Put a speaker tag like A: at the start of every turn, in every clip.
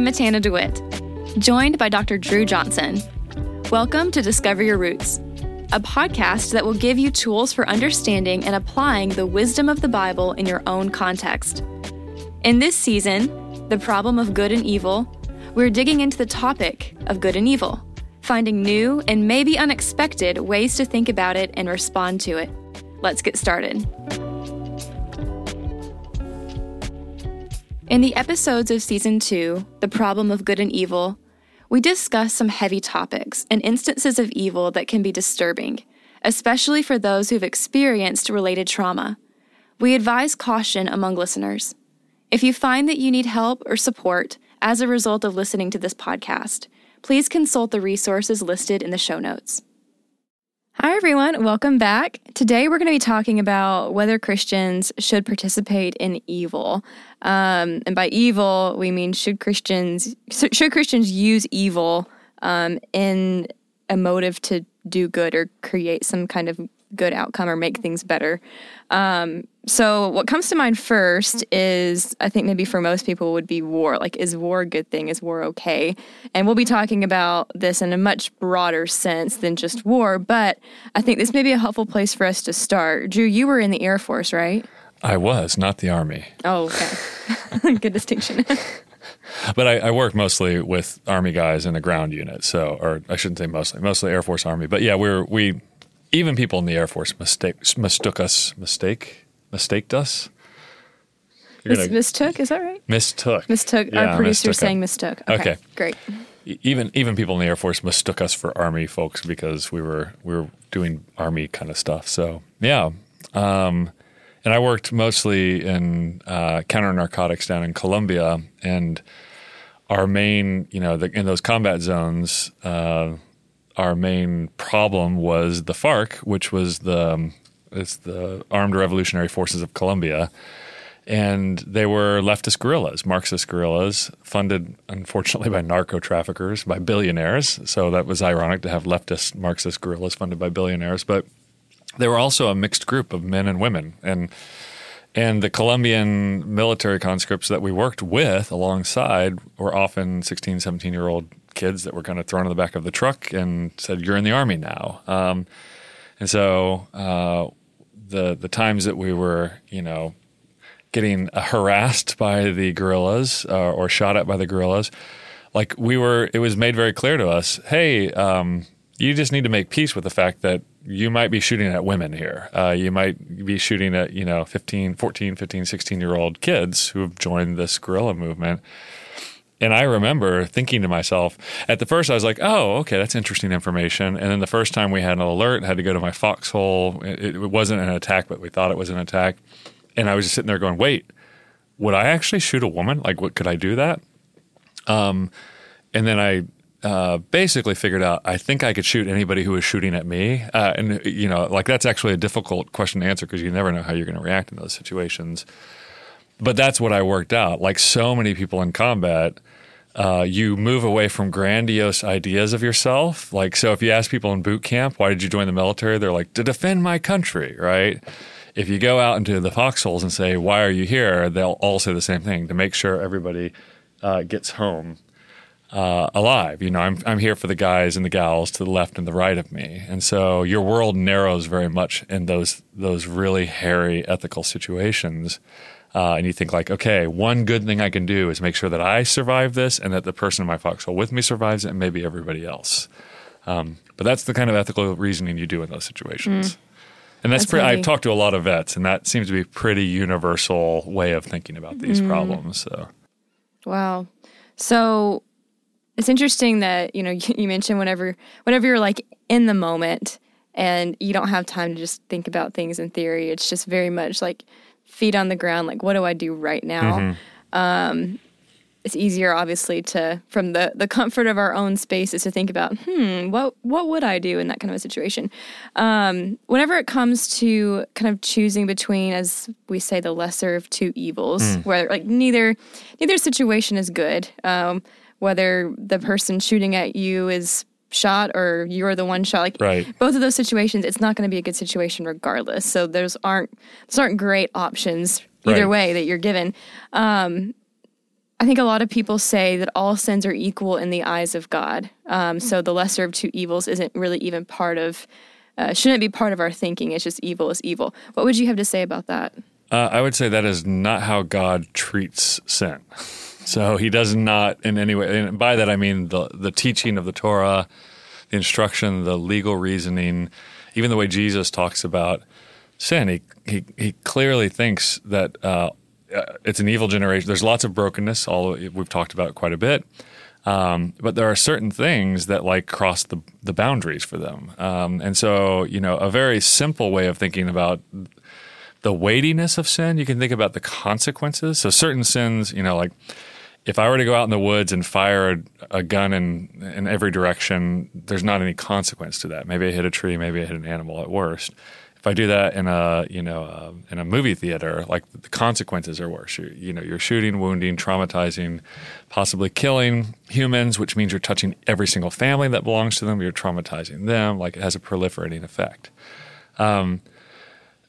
A: I'm Matana DeWitt, joined by Dr. Drew Johnson. Welcome to Discover Your Roots, a podcast that will give you tools for understanding and applying the wisdom of the Bible in your own context. In this season, The Problem of Good and Evil, we're digging into the topic of good and evil, finding new and maybe unexpected ways to think about it and respond to it. Let's get started. In the episodes of season two, The Problem of Good and Evil, we discuss some heavy topics and instances of evil that can be disturbing, especially for those who've experienced related trauma. We advise caution among listeners. If you find that you need help or support as a result of listening to this podcast, please consult the resources listed in the show notes. Hi, everyone. Welcome back. Today, we're going to be talking about whether Christians should participate in evil. Um, and by evil, we mean should Christians should Christians use evil um, in a motive to do good or create some kind of good outcome or make things better. Um, so, what comes to mind first is I think maybe for most people would be war. Like, is war a good thing? Is war okay? And we'll be talking about this in a much broader sense than just war, but I think this may be a helpful place for us to start. Drew, you were in the Air Force, right?
B: I was, not the Army.
A: Oh, okay. good distinction.
B: but I, I, work mostly with Army guys in the ground unit. So, or I shouldn't say mostly, mostly Air Force Army. But yeah, we're, we, even people in the Air Force mistake, mistook us, mistake, mistaked us.
A: Mis- mistook, is that right?
B: Mistook.
A: Mistook. Yeah, Our producer mistook saying mistook. Okay, okay, great.
B: Even even people in the Air Force mistook us for Army folks because we were we were doing Army kind of stuff. So yeah, um, and I worked mostly in uh, counter narcotics down in Colombia, and our main, you know, the, in those combat zones, uh, our main problem was the FARC, which was the um, it's the Armed Revolutionary Forces of Colombia. And they were leftist guerrillas, Marxist guerrillas, funded unfortunately by narco traffickers, by billionaires. So that was ironic to have leftist Marxist guerrillas funded by billionaires. But they were also a mixed group of men and women. And and the Colombian military conscripts that we worked with alongside were often 16, 17 year old kids that were kind of thrown in the back of the truck and said, You're in the army now. Um, and so uh, the the times that we were, you know, getting harassed by the guerrillas uh, or shot at by the guerrillas, like we were, it was made very clear to us, hey, um, you just need to make peace with the fact that you might be shooting at women here. Uh, you might be shooting at, you know, 15, 14, 15, 16 year old kids who have joined this guerrilla movement. And I remember thinking to myself, at the first, I was like, oh, okay, that's interesting information. And then the first time we had an alert, had to go to my foxhole. It, it wasn't an attack, but we thought it was an attack. And I was just sitting there going, wait, would I actually shoot a woman? Like, what could I do that? Um, and then I uh, basically figured out I think I could shoot anybody who was shooting at me. Uh, and, you know, like that's actually a difficult question to answer because you never know how you're going to react in those situations. But that's what I worked out. Like so many people in combat, uh, you move away from grandiose ideas of yourself. Like, so if you ask people in boot camp, why did you join the military? They're like, to defend my country, right? If you go out into the foxholes and say, why are you here? They'll all say the same thing to make sure everybody uh, gets home uh, alive. You know, I'm, I'm here for the guys and the gals to the left and the right of me. And so your world narrows very much in those, those really hairy ethical situations. Uh, and you think like, okay, one good thing I can do is make sure that I survive this and that the person in my foxhole with me survives it and maybe everybody else. Um, but that's the kind of ethical reasoning you do in those situations. Mm. And that's, that's pretty, I've talked to a lot of vets, and that seems to be a pretty universal way of thinking about these mm. problems. So,
A: wow. So it's interesting that you know you mentioned whenever whenever you're like in the moment and you don't have time to just think about things in theory. It's just very much like feet on the ground like what do i do right now mm-hmm. um, it's easier obviously to from the the comfort of our own spaces to think about hmm what what would i do in that kind of a situation um, whenever it comes to kind of choosing between as we say the lesser of two evils mm. where like neither neither situation is good um, whether the person shooting at you is shot or you're the one shot like
B: right.
A: both of those situations it's not going to be a good situation regardless so there's aren't those aren't great options either right. way that you're given um, I think a lot of people say that all sins are equal in the eyes of God. Um, so the lesser of two evils isn't really even part of, uh, shouldn't be part of our thinking. It's just evil is evil. What would you have to say about that?
B: Uh, I would say that is not how God treats sin. So he does not in any way, and by that I mean the, the teaching of the Torah, the instruction, the legal reasoning, even the way Jesus talks about sin. He, he, he clearly thinks that uh, uh, it's an evil generation. There's lots of brokenness. All we've talked about quite a bit. Um, but there are certain things that like cross the the boundaries for them. Um, and so, you know, a very simple way of thinking about the weightiness of sin, you can think about the consequences. So certain sins, you know, like if I were to go out in the woods and fire a, a, gun in in every direction, there's not any consequence to that. Maybe I hit a tree, maybe I hit an animal at worst if I do that in a you know uh, in a movie theater, like the consequences are worse. You, you know, you're shooting, wounding, traumatizing, possibly killing humans, which means you're touching every single family that belongs to them. You're traumatizing them. Like it has a proliferating effect. Um,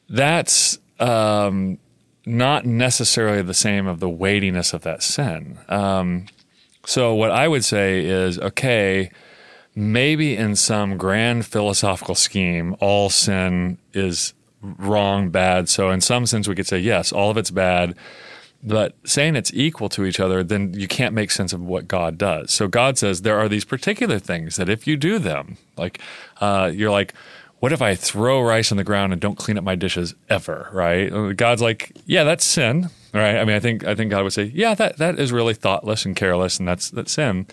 B: that's um, not necessarily the same of the weightiness of that sin. Um, so what I would say is okay maybe in some grand philosophical scheme, all sin is wrong, bad. So in some sense, we could say, yes, all of it's bad. But saying it's equal to each other, then you can't make sense of what God does. So God says there are these particular things that if you do them, like uh, you're like, what if I throw rice on the ground and don't clean up my dishes ever? Right? God's like, yeah, that's sin. Right? I mean, I think I think God would say, yeah, that that is really thoughtless and careless, and that's that's sin.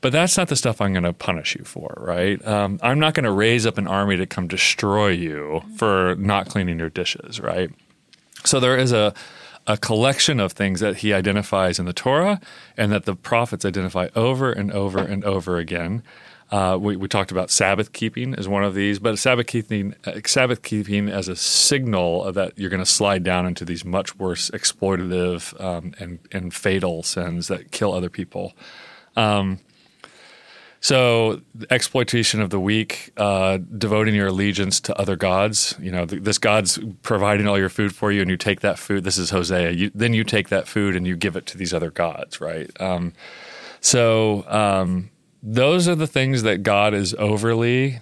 B: But that's not the stuff I'm going to punish you for, right? Um, I'm not going to raise up an army to come destroy you for not cleaning your dishes, right? So there is a a collection of things that he identifies in the Torah and that the prophets identify over and over and over again. Uh, we, we, talked about Sabbath keeping as one of these, but Sabbath keeping, uh, Sabbath keeping as a signal that you're going to slide down into these much worse exploitative um, and, and fatal sins that kill other people. Um, so, exploitation of the weak, uh, devoting your allegiance to other gods. You know, th- this God's providing all your food for you, and you take that food. This is Hosea. You, then you take that food and you give it to these other gods, right? Um, so, um, those are the things that God is overly,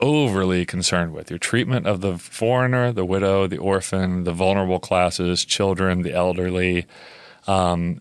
B: overly concerned with. Your treatment of the foreigner, the widow, the orphan, the vulnerable classes, children, the elderly. Um,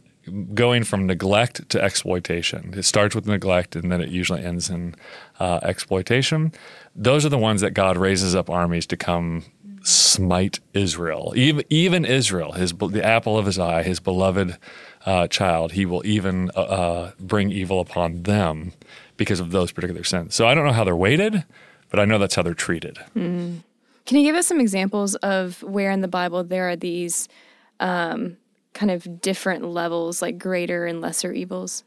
B: going from neglect to exploitation. It starts with neglect and then it usually ends in uh, exploitation. Those are the ones that God raises up armies to come smite Israel. Even, even Israel, his the apple of his eye, his beloved uh, child, he will even uh, uh, bring evil upon them because of those particular sins. So I don't know how they're weighted, but I know that's how they're treated.
A: Mm. Can you give us some examples of where in the Bible there are these um, kind of different levels, like greater and lesser evils?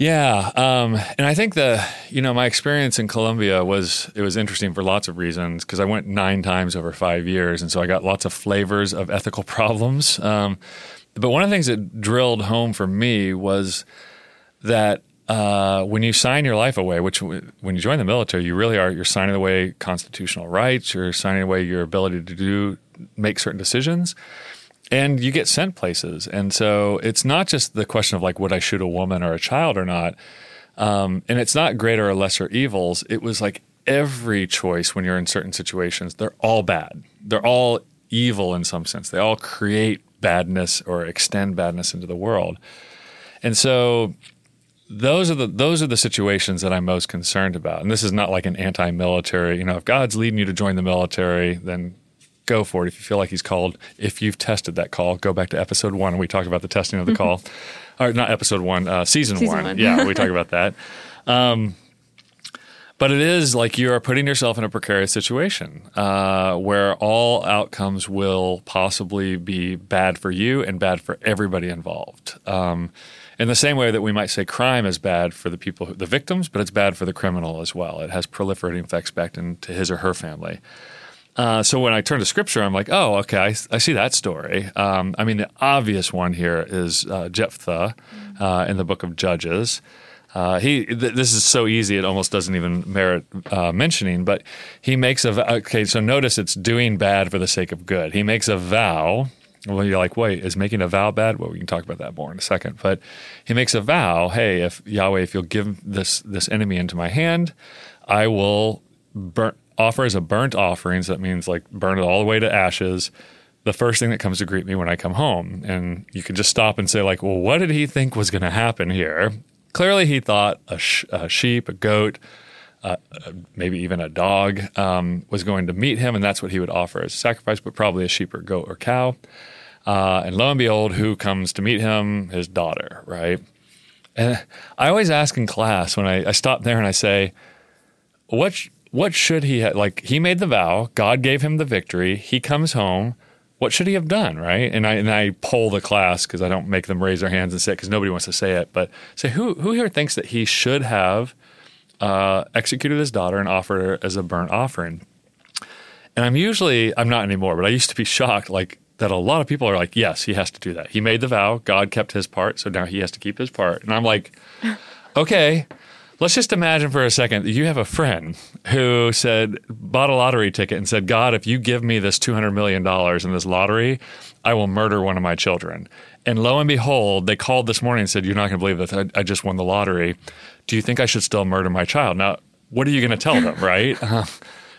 B: Yeah, um, and I think the you know my experience in Colombia was it was interesting for lots of reasons because I went nine times over five years, and so I got lots of flavors of ethical problems. Um, but one of the things that drilled home for me was that uh, when you sign your life away, which when you join the military, you really are you're signing away constitutional rights, you're signing away your ability to do make certain decisions and you get sent places. And so it's not just the question of like, would I shoot a woman or a child or not? Um, and it's not greater or lesser evils. It was like every choice when you're in certain situations, they're all bad. They're all evil in some sense. They all create badness or extend badness into the world. And so those are the those are the situations that I'm most concerned about. And this is not like an anti-military, you know, if God's leading you to join the military, then go for it. If you feel like he's called, if you've tested that call, go back to episode one and we talked about the testing of the mm-hmm. call. Or not episode one, uh, season, season one. one. yeah, we talk about that. Um, but it is like you are putting yourself in a precarious situation uh, where all outcomes will possibly be bad for you and bad for everybody involved. Um, in the same way that we might say crime is bad for the people, the victims, but it's bad for the criminal as well. It has proliferating effects back into his or her family. Uh, so when I turn to scripture, I'm like, oh, okay, I, I see that story. Um, I mean, the obvious one here is uh, Jephthah uh, in the book of Judges. Uh, he th- this is so easy it almost doesn't even merit uh, mentioning. But he makes a vow. okay. So notice it's doing bad for the sake of good. He makes a vow Well, you're like, wait, is making a vow bad? Well, we can talk about that more in a second. But he makes a vow, hey, if Yahweh, if you'll give this this enemy into my hand, I will burn, offer as a burnt offering. So that means like burn it all the way to ashes. The first thing that comes to greet me when I come home, and you can just stop and say, like, well, what did he think was going to happen here? Clearly, he thought a, sh- a sheep, a goat, uh, maybe even a dog um, was going to meet him, and that's what he would offer as a sacrifice, but probably a sheep or goat or cow. Uh, and lo and behold, who comes to meet him? His daughter, right? And I always ask in class when I, I stop there and I say, what what should he? Like he made the vow, God gave him the victory. He comes home. What should he have done, right? And I and I poll the class because I don't make them raise their hands and say it because nobody wants to say it. But say who who here thinks that he should have uh, executed his daughter and offered her as a burnt offering? And I'm usually I'm not anymore, but I used to be shocked like that. A lot of people are like, yes, he has to do that. He made the vow. God kept his part, so now he has to keep his part. And I'm like, okay. Let's just imagine for a second that you have a friend who said, bought a lottery ticket and said, God, if you give me this $200 million in this lottery, I will murder one of my children. And lo and behold, they called this morning and said, You're not going to believe this. I, I, just won the lottery. Do you think I should still murder my child? Now, what are you going to tell them, right? Uh,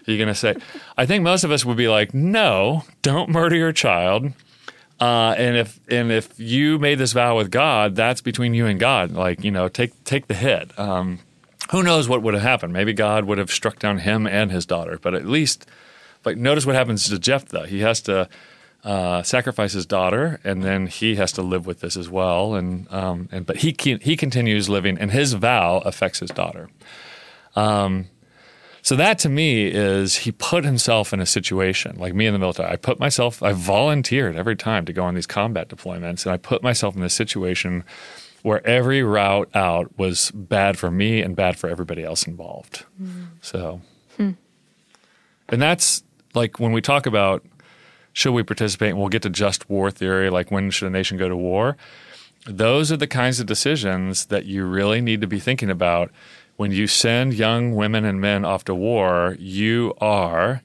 B: are you going to say, I think most of us would be like, No, don't murder your child. Uh, and if and if you made this vow with God, that's between you and God. Like you know, take take the hit. Um, who knows what would have happened? Maybe God would have struck down him and his daughter. But at least, like, notice what happens to Jephthah. He has to uh, sacrifice his daughter, and then he has to live with this as well. And um, and but he he continues living, and his vow affects his daughter. Um, so that to me is he put himself in a situation like me in the military. I put myself, I volunteered every time to go on these combat deployments, and I put myself in this situation where every route out was bad for me and bad for everybody else involved. Mm. So, hmm. and that's like when we talk about should we participate, and we'll get to just war theory, like when should a nation go to war? Those are the kinds of decisions that you really need to be thinking about. When you send young women and men off to war, you are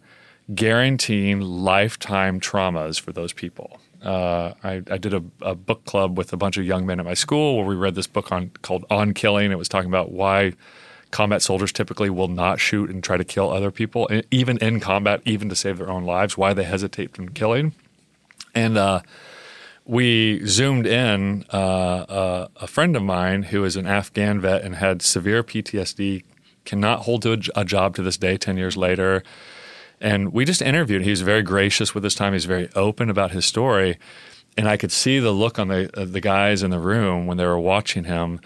B: guaranteeing lifetime traumas for those people uh, I, I, did a, a, book club with a bunch of young men at my school where we read this book on called On Killing. It was talking about why combat soldiers typically will not shoot and try to kill other people, even in combat, even to save their own lives. Why they hesitate from killing, and uh, we zoomed in uh, uh a friend of mine who is an Afghan vet and had severe PTSD, cannot hold to a, a job to this day, ten years later and we just interviewed. He was very gracious with his time. He's very open about his story. And I could see the look on the uh, the guys in the room when they were watching him.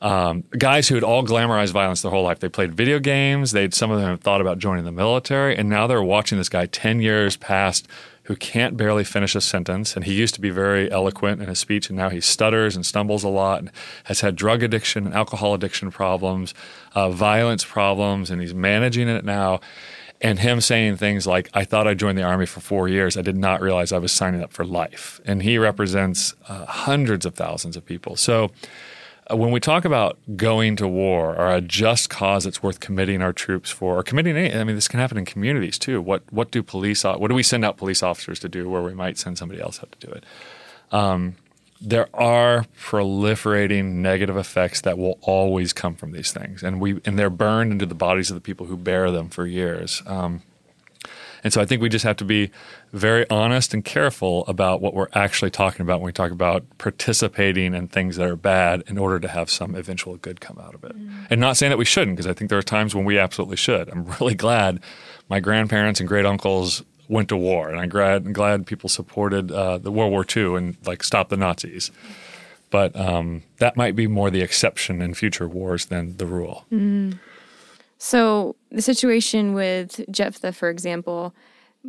B: Um, guys who had all glamorized violence their whole life. They played video games. They'd some of them had thought about joining the military, and now they're watching this guy ten years past who can't barely finish a sentence. And he used to be very eloquent in his speech, and now he stutters and stumbles a lot, and has had drug addiction and alcohol addiction problems, uh, violence problems, and he's managing it now and him saying things like, I thought I joined the Army for four years. I did not realize I was signing up for life. And he represents uh, hundreds of thousands of people. So uh, when we talk about going to war or a just cause that's worth committing our troops for, or committing any, I mean, this can happen in communities too. What, what do police, what do we send out police officers to do where we might send somebody else out to do it? Um, there are proliferating negative effects that will always come from these things, and we and they're burned into the bodies of the people who bear them for years. Um, and so I think we just have to be very honest and careful about what we're actually talking about when we talk about participating in things that are bad in order to have some eventual good come out of it. Mm. And not saying that we shouldn't, because I think there are times when we absolutely should. I'm really glad my grandparents and great uncles went to war, and I'm glad glad people supported uh, the World War II and like stopped the Nazis. But um, that might be more the exception in future wars than the rule.
A: Mm. So the situation with Jephthah, for example,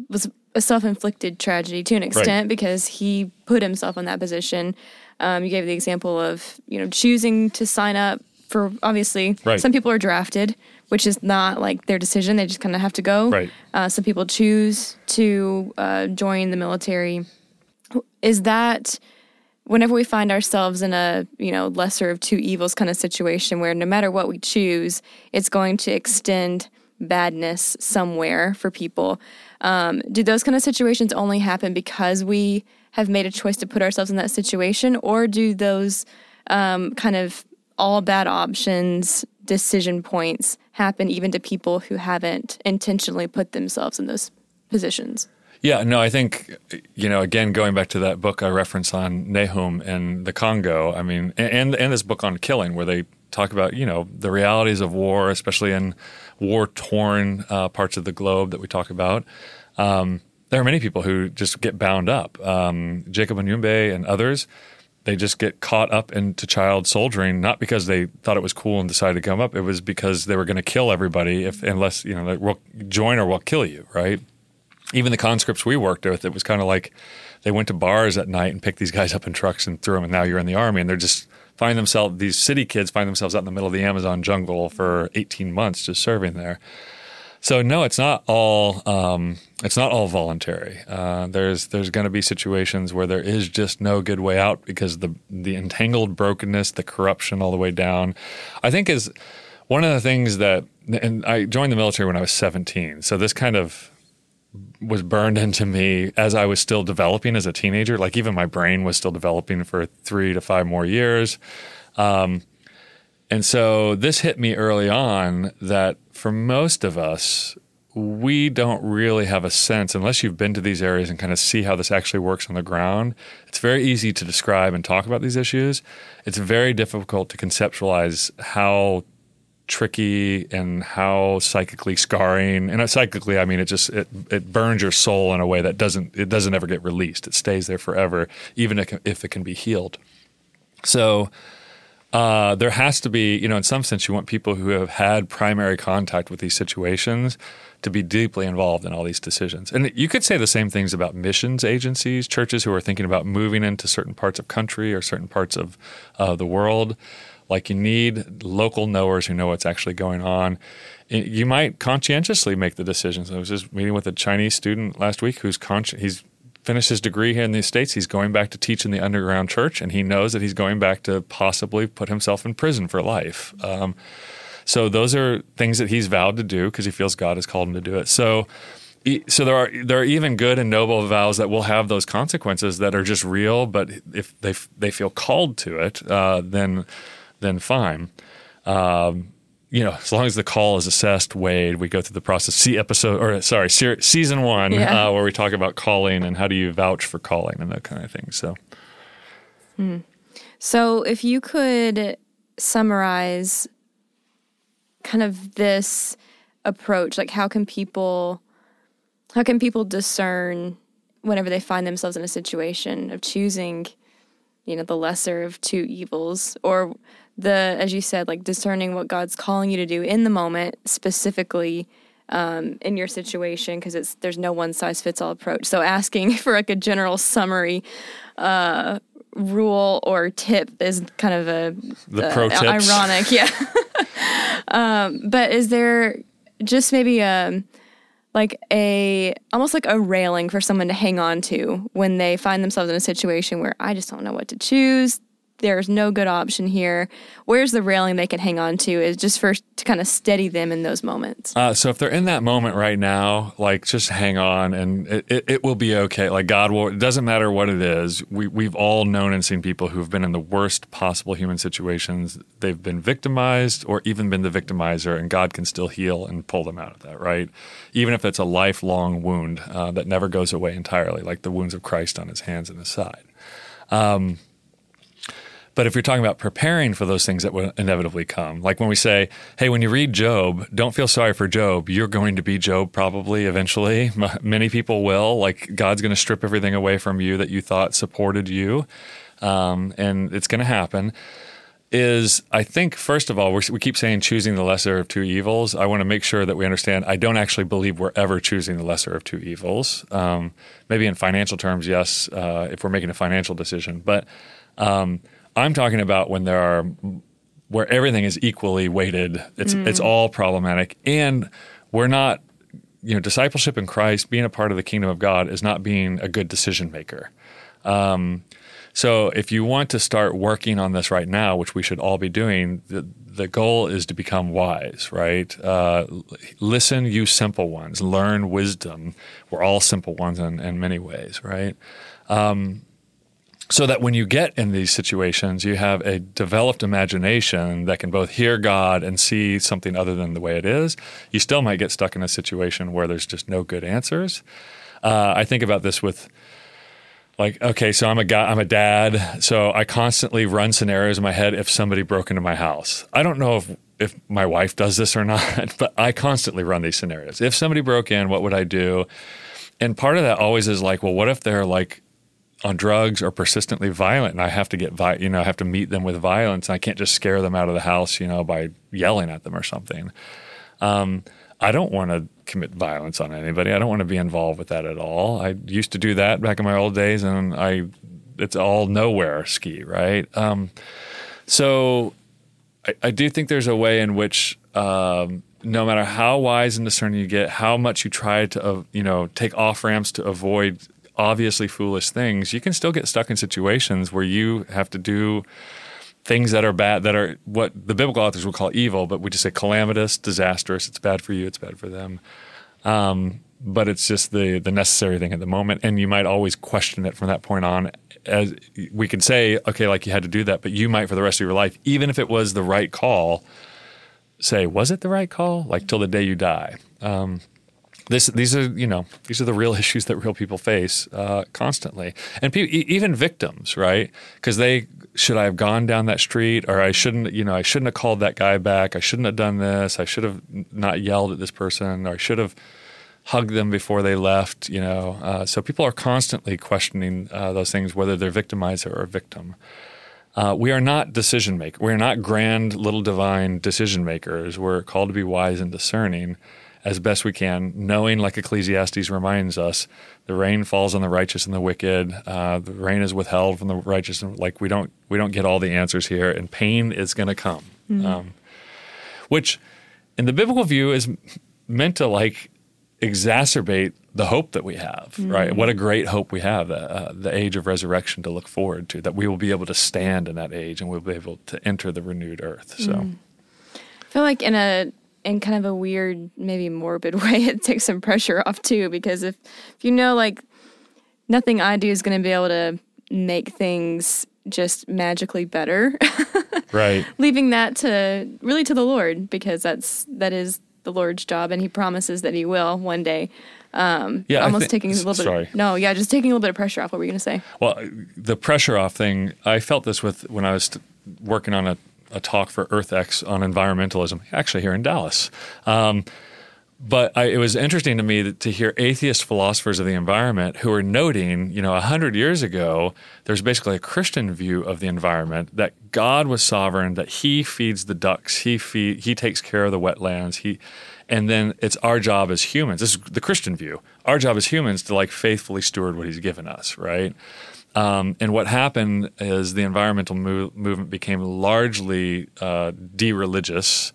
A: was a self-inflicted tragedy to an extent right. because he put himself in that position. Um, you gave the example of you know choosing to sign up for obviously right. some people are drafted which is not like their decision. They just kind of have to go.
B: Right.
A: Uh, some people choose to uh, join the military. Is that whenever we find ourselves in a you know lesser of two evils kind of situation where no matter what we choose, it's going to extend badness somewhere for people. Um, do those kind of situations only happen because we have made a choice to put ourselves in that situation, or do those um, kind of all bad options decision points happen even to people who haven't intentionally put themselves in those positions?
B: Yeah, no, I think you know. Again, going back to that book I reference on Nahum and the Congo. I mean, and and this book on killing, where they talk about you know the realities of war, especially in war torn uh, parts of the globe that we talk about. Um, there are many people who just get bound up. Um, Jacob Anyumbe and others, they just get caught up into child soldiering, not because they thought it was cool and decided to come up. It was because they were going to kill everybody if unless you know like, we'll join or we'll kill you, right? even the conscripts we worked with, it was kind of like they went to bars at night and picked these guys up in trucks and threw them, and now you're in the army, and they're just find themselves these city kids find themselves out in the middle of the Amazon jungle for 18 months just serving there. So no, it's not all um, it's not all voluntary. Uh, there's there's going to be situations where there is just no good way out because the the entangled brokenness, the corruption, all the way down. I think is one of the things that and I joined the military when I was 17. So this kind of was burned into me as I was still developing as a teenager. Like even my brain was still developing for three to five more years. Um, and so this hit me early on that for most of us, we don't really have a sense unless you've been to these areas and kind of see how this actually works on the ground. It's very easy to describe and talk about these issues. It's very difficult to conceptualize how tricky and how psychically scarring and psychically i mean it just it, it burns your soul in a way that doesn't it doesn't ever get released it stays there forever even if it can be healed so uh, there has to be you know in some sense you want people who have had primary contact with these situations to be deeply involved in all these decisions and you could say the same things about missions agencies churches who are thinking about moving into certain parts of country or certain parts of uh, the world like you need local knowers who know what's actually going on. You might conscientiously make the decisions. I was just meeting with a Chinese student last week who's consci- he's finished his degree here in the States. He's going back to teach in the underground church, and he knows that he's going back to possibly put himself in prison for life. Um, so those are things that he's vowed to do because he feels God has called him to do it. So so there are there are even good and noble vows that will have those consequences that are just real. But if they they feel called to it, uh, then then fine. Um, you know, as long as the call is assessed, weighed, we go through the process. See episode, or sorry, season one, yeah. uh, where we talk about calling and how do you vouch for calling and that kind of thing. So,
A: hmm. so if you could summarize kind of this approach, like how can people, how can people discern whenever they find themselves in a situation of choosing, you know, the lesser of two evils, or the as you said like discerning what god's calling you to do in the moment specifically um, in your situation because it's there's no one size fits all approach so asking for like a general summary uh, rule or tip is kind of a
B: the uh, pro tips.
A: ironic yeah um, but is there just maybe a um, like a almost like a railing for someone to hang on to when they find themselves in a situation where I just don't know what to choose there's no good option here. Where's the railing they can hang on to is just for to kind of steady them in those moments.
B: Uh, so if they're in that moment right now, like just hang on and it, it, it, will be okay. Like God will, it doesn't matter what it is. We, we've all known and seen people who've been in the worst possible human situations. They've been victimized or even been the victimizer and God can still heal and pull them out of that, right? Even if it's a lifelong wound uh, that never goes away entirely, like the wounds of Christ on his hands and his side. Um, but if you're talking about preparing for those things that will inevitably come, like when we say, hey, when you read Job, don't feel sorry for Job. You're going to be Job probably eventually. Many people will. Like God's going to strip everything away from you that you thought supported you. Um, and it's going to happen. Is I think, first of all, we keep saying choosing the lesser of two evils. I want to make sure that we understand I don't actually believe we're ever choosing the lesser of two evils. Um, maybe in financial terms, yes, uh, if we're making a financial decision. But um, I'm talking about when there are where everything is equally weighted. It's mm. it's all problematic, and we're not. You know, discipleship in Christ, being a part of the kingdom of God, is not being a good decision maker. Um, so, if you want to start working on this right now, which we should all be doing, the, the goal is to become wise, right? Uh, listen, you simple ones. Learn wisdom. We're all simple ones in, in many ways, right? Um, so that when you get in these situations, you have a developed imagination that can both hear God and see something other than the way it is. You still might get stuck in a situation where there's just no good answers. Uh, I think about this with like okay so i'm a guy i'm a dad so i constantly run scenarios in my head if somebody broke into my house i don't know if if my wife does this or not but i constantly run these scenarios if somebody broke in what would i do and part of that always is like well what if they're like on drugs or persistently violent and i have to get vi- you know i have to meet them with violence and i can't just scare them out of the house you know by yelling at them or something um, I don't want to commit violence on anybody. I don't want to be involved with that at all. I used to do that back in my old days, and I it's all nowhere ski, right? Um, so I, I, do think there's a way in which um, no matter how wise and discerning you get, how much you try to uh, you know take off ramps to avoid obviously foolish things, you can still get stuck in situations where you have to do things that are bad that are what the biblical authors would call evil, but we just say calamitous, disastrous. It's bad for you. It's bad for them. Um, but it's just the the necessary thing at the moment, and you might always question it from that point on. As we can say, okay, like you had to do that, but you might for the rest of your life, even if it was the right call, say, was it the right call? Like till the day you die. Um, this, these are you know these are the real issues that real people face uh, constantly, and pe- even victims, right? Because they should I have gone down that street, or I shouldn't you know I shouldn't have called that guy back. I shouldn't have done this. I should have not yelled at this person, or I should have hugged them before they left. You know, uh, so people are constantly questioning uh, those things, whether they're victimizer or victim. Uh, we are not decision makers. We are not grand little divine decision makers. We're called to be wise and discerning as best we can, knowing, like Ecclesiastes reminds us, the rain falls on the righteous and the wicked. Uh, the rain is withheld from the righteous, and like we don't we don't get all the answers here, and pain is going to come, mm-hmm. um, which, in the biblical view, is meant to like exacerbate the hope that we have. Mm-hmm. Right? What a great hope we have, uh, the age of resurrection to look forward to. That we will be able to stand in that age, and we'll be able to enter the renewed earth. So. Mm.
A: I feel like in a in kind of a weird, maybe morbid way, it takes some pressure off too. Because if, if you know, like, nothing I do is going to be able to make things just magically better.
B: right.
A: Leaving that to really to the Lord because that's that is the Lord's job, and He promises that He will one day. Um, yeah, almost think, taking a little bit. Sorry. no, yeah, just taking a little bit of pressure off. What were you going to say?
B: Well, the pressure off thing. I felt this with when I was working on a a talk for EarthX on environmentalism, actually here in Dallas. Um, but I, it was interesting to me to hear atheist philosophers of the environment who are noting, you know, a hundred years ago, there's basically a Christian view of the environment that God was sovereign, that He feeds the ducks, He feed, He takes care of the wetlands, He, and then it's our job as humans. This is the Christian view. Our job as humans to like faithfully steward what He's given us, right? Um, and what happened is the environmental move, movement became largely uh, de-religious,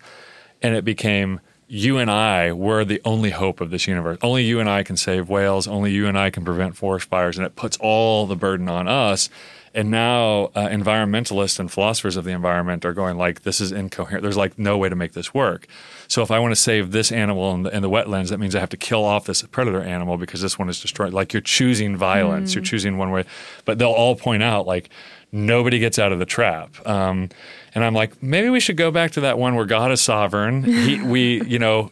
B: and it became you and I were the only hope of this universe. Only you and I can save whales. Only you and I can prevent forest fires, and it puts all the burden on us. And now uh, environmentalists and philosophers of the environment are going like, this is incoherent. There's like no way to make this work. So if I want to save this animal in the, in the wetlands, that means I have to kill off this predator animal because this one is destroyed. Like you're choosing violence. Mm. You're choosing one way. But they'll all point out like nobody gets out of the trap. Um, and I'm like, maybe we should go back to that one where God is sovereign. He, we, you know,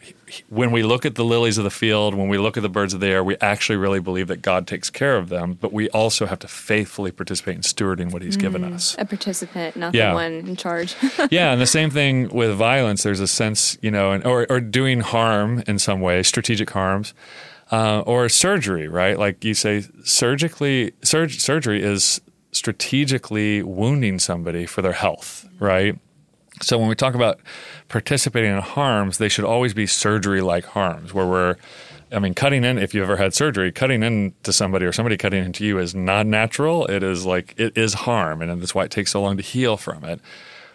B: when we look at the lilies of the field, when we look at the birds of the air, we actually really believe that God takes care of them, but we also have to faithfully participate in stewarding what He's mm, given us.
A: A participant, not yeah. the one in charge.
B: yeah, and the same thing with violence. There's a sense, you know, or, or doing harm in some way, strategic harms. Uh, or surgery, right? Like you say, surgically, sur- surgery is strategically wounding somebody for their health, right? So when we talk about participating in harms, they should always be surgery like harms where we're I mean, cutting in, if you've ever had surgery, cutting into somebody or somebody cutting into you is not natural. It is like, it is harm. And that's why it takes so long to heal from it.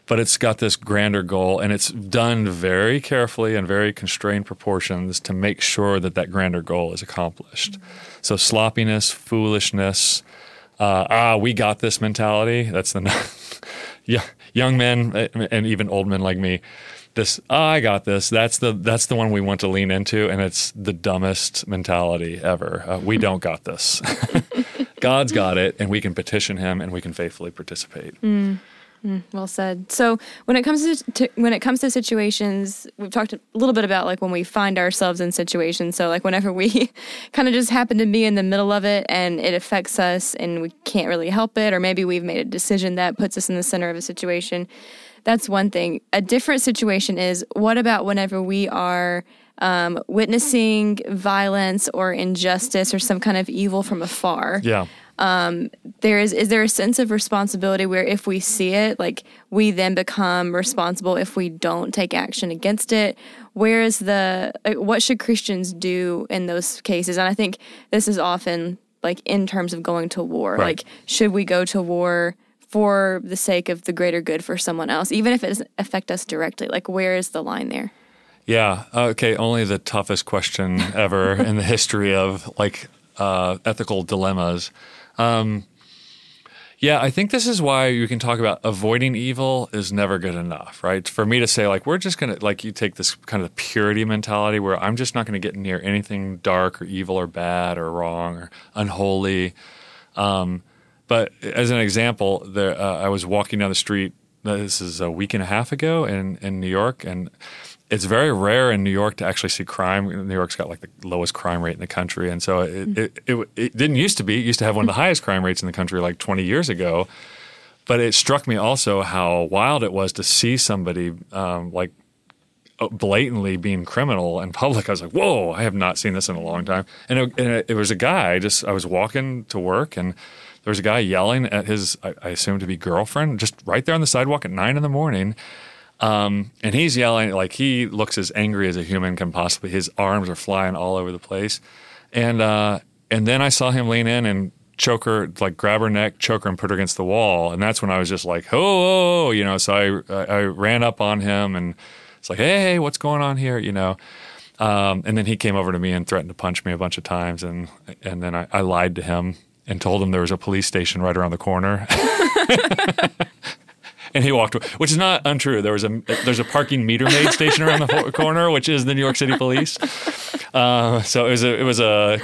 B: But it's got this grander goal and it's done very carefully and very constrained proportions to make sure that that grander goal is accomplished. Mm-hmm. So, sloppiness, foolishness, uh, ah, we got this mentality, that's the yeah, young men uh, and even old men like me, this I got this. That's the that's the one we want to lean into, and it's the dumbest mentality ever. Uh, we don't got this. God's got it, and we can petition Him, and we can faithfully participate.
A: Mm. Mm, well said. So when it comes to, to, when it comes to situations, we've talked a little bit about like when we find ourselves in situations. So like whenever we kind of just happen to be in the middle of it and it affects us and we can't really help it, or maybe we've made a decision that puts us in the center of a situation. That's one thing. A different situation is what about whenever we are um, witnessing violence or injustice or some kind of evil from afar?
B: Yeah
A: um, there is is there a sense of responsibility where if we see it, like we then become responsible if we don't take action against it? Where is the what should Christians do in those cases? And I think this is often like in terms of going to war. Right. Like, should we go to war? for the sake of the greater good for someone else, even if it doesn't affect us directly? Like, where is the line there?
B: Yeah. Okay. Only the toughest question ever in the history of like uh, ethical dilemmas. Um, yeah, I think this is why you can talk about avoiding evil is never good enough, right? For me to say, like, we're just going to, like, you take this kind of purity mentality where I'm just not going to get near anything dark or evil or bad or wrong or unholy. Um, but as an example, there, uh, I was walking down the street. This is a week and a half ago in, in New York, and it's very rare in New York to actually see crime. New York's got like the lowest crime rate in the country, and so it, mm-hmm. it, it, it, didn't used to be. It used to have one of the highest crime rates in the country like 20 years ago. But it struck me also how wild it was to see somebody um, like uh, blatantly being criminal in public. I was like, "Whoa! I have not seen this in a long time." And it, and it was a guy. Just I was walking to work, and there was a guy yelling at his, I, I assume to be girlfriend, just right there on the sidewalk at nine in the morning um, and he's yelling like he looks as angry as a human can possibly. His arms are flying all over the place, and uh, and then I saw him lean in and choke her, like grab her neck, choke her, and put her against the wall. And that's when I was just like, oh, oh, you know. So I I ran up on him and it's like, hey, hey, what's going on here, you know. Um, and then he came over to me and threatened to punch me a bunch of times, and and then I, I lied to him and told him there was a police station right around the corner. and he walked which is not untrue. There was a there's a parking meter maid station around the corner, which is the New York City Police. Uh, so it was a it was a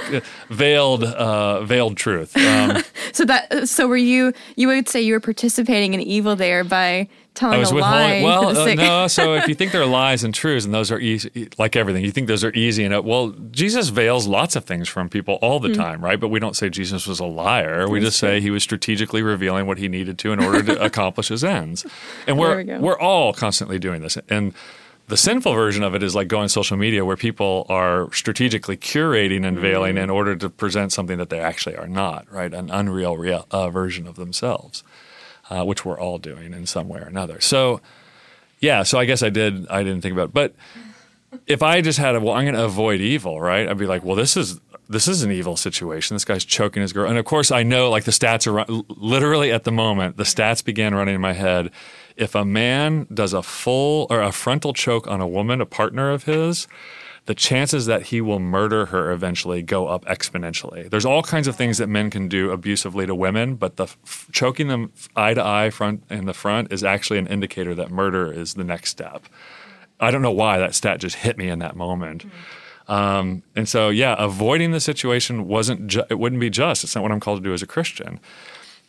B: veiled uh, veiled truth. Um,
A: so that so were you you would say you were participating in evil there by telling I was a lie.
B: Well, uh, no. So if you think they're lies and truths, and those are easy, like everything, you think those are easy. And well, Jesus veils lots of things from people all the mm. time, right? But we don't say Jesus was a liar. We just say he was strategically revealing what he needed to in order to accomplish his ends. And we're we we're all constantly doing this. And the sinful version of it is like going social media where people are strategically curating and veiling mm. in order to present something that they actually are not, right? An unreal real, uh, version of themselves uh, which we're all doing in some way or another. So, yeah, so I guess I did. I didn't think about it, but if I just had a well, I'm going to avoid evil, right? I'd be like, well, this is this is an evil situation. This guy's choking his girl, and of course, I know like the stats are literally at the moment. The stats began running in my head. If a man does a full or a frontal choke on a woman, a partner of his, the chances that he will murder her eventually go up exponentially. There's all kinds of things that men can do abusively to women, but the f- choking them eye to eye front in the front is actually an indicator that murder is the next step. I don't know why that stat just hit me in that moment. Um, and so, yeah, avoiding the situation wasn't ju- it wouldn't be just. It's not what I'm called to do as a Christian.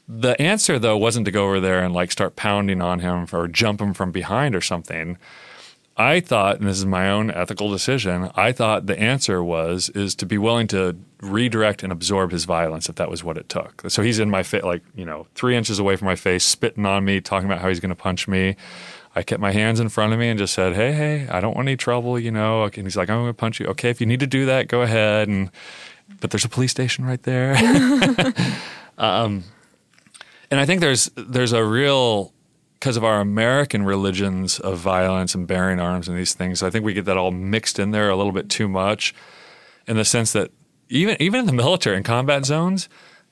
B: The answer, though, wasn't to go over there and like start pounding on him or jump him from behind or something. I thought, and this is my own ethical decision, I thought the answer was is to be willing to redirect and absorb his violence if that was what it took. So he's in my face, like you know, three inches away from my face, spitting on me, talking about how he's going to punch me. I kept my hands in front of me and just said, "Hey, hey, I don't want any trouble," you know. And he's like, "I'm going to punch you." Okay, if you need to do that, go ahead. And but there's a police station right there. um, and I think there's there's a real because of our American religions of violence and bearing arms and these things, I think we get that all mixed in there a little bit too much in the sense that even even in the military in combat zones,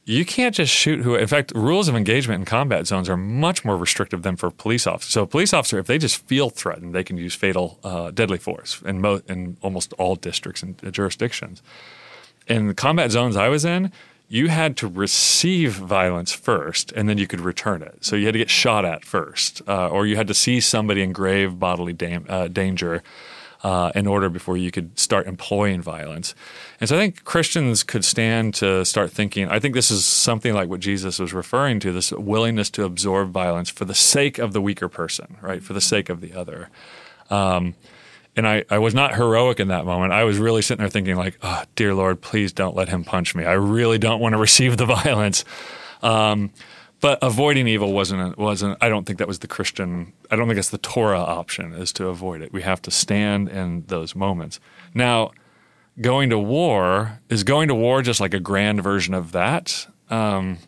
B: you can't just shoot who in fact rules of engagement in combat zones are much more restrictive than for police officers. So a police officer if they just feel threatened they can use fatal uh, deadly force in, mo- in almost all districts and jurisdictions. In combat zones i was in you had to receive violence first and then you could return it. So you had to get shot at first, uh, or you had to see somebody in grave bodily da- uh, danger uh, in order before you could start employing violence. And so I think Christians could stand to start thinking. I think this is something like what Jesus was referring to this willingness to absorb violence for the sake of the weaker person, right? For the sake of the other. Um, and I, I was not heroic in that moment. I was really sitting there thinking, like, oh, dear Lord, please don't let him punch me. I really don't want to receive the violence. Um, but avoiding evil wasn't wasn't. I don't think that was the Christian. I don't think it's the Torah option is to avoid it. We have to stand in those moments. Now, going to war is going to war just like a grand version of that. Um,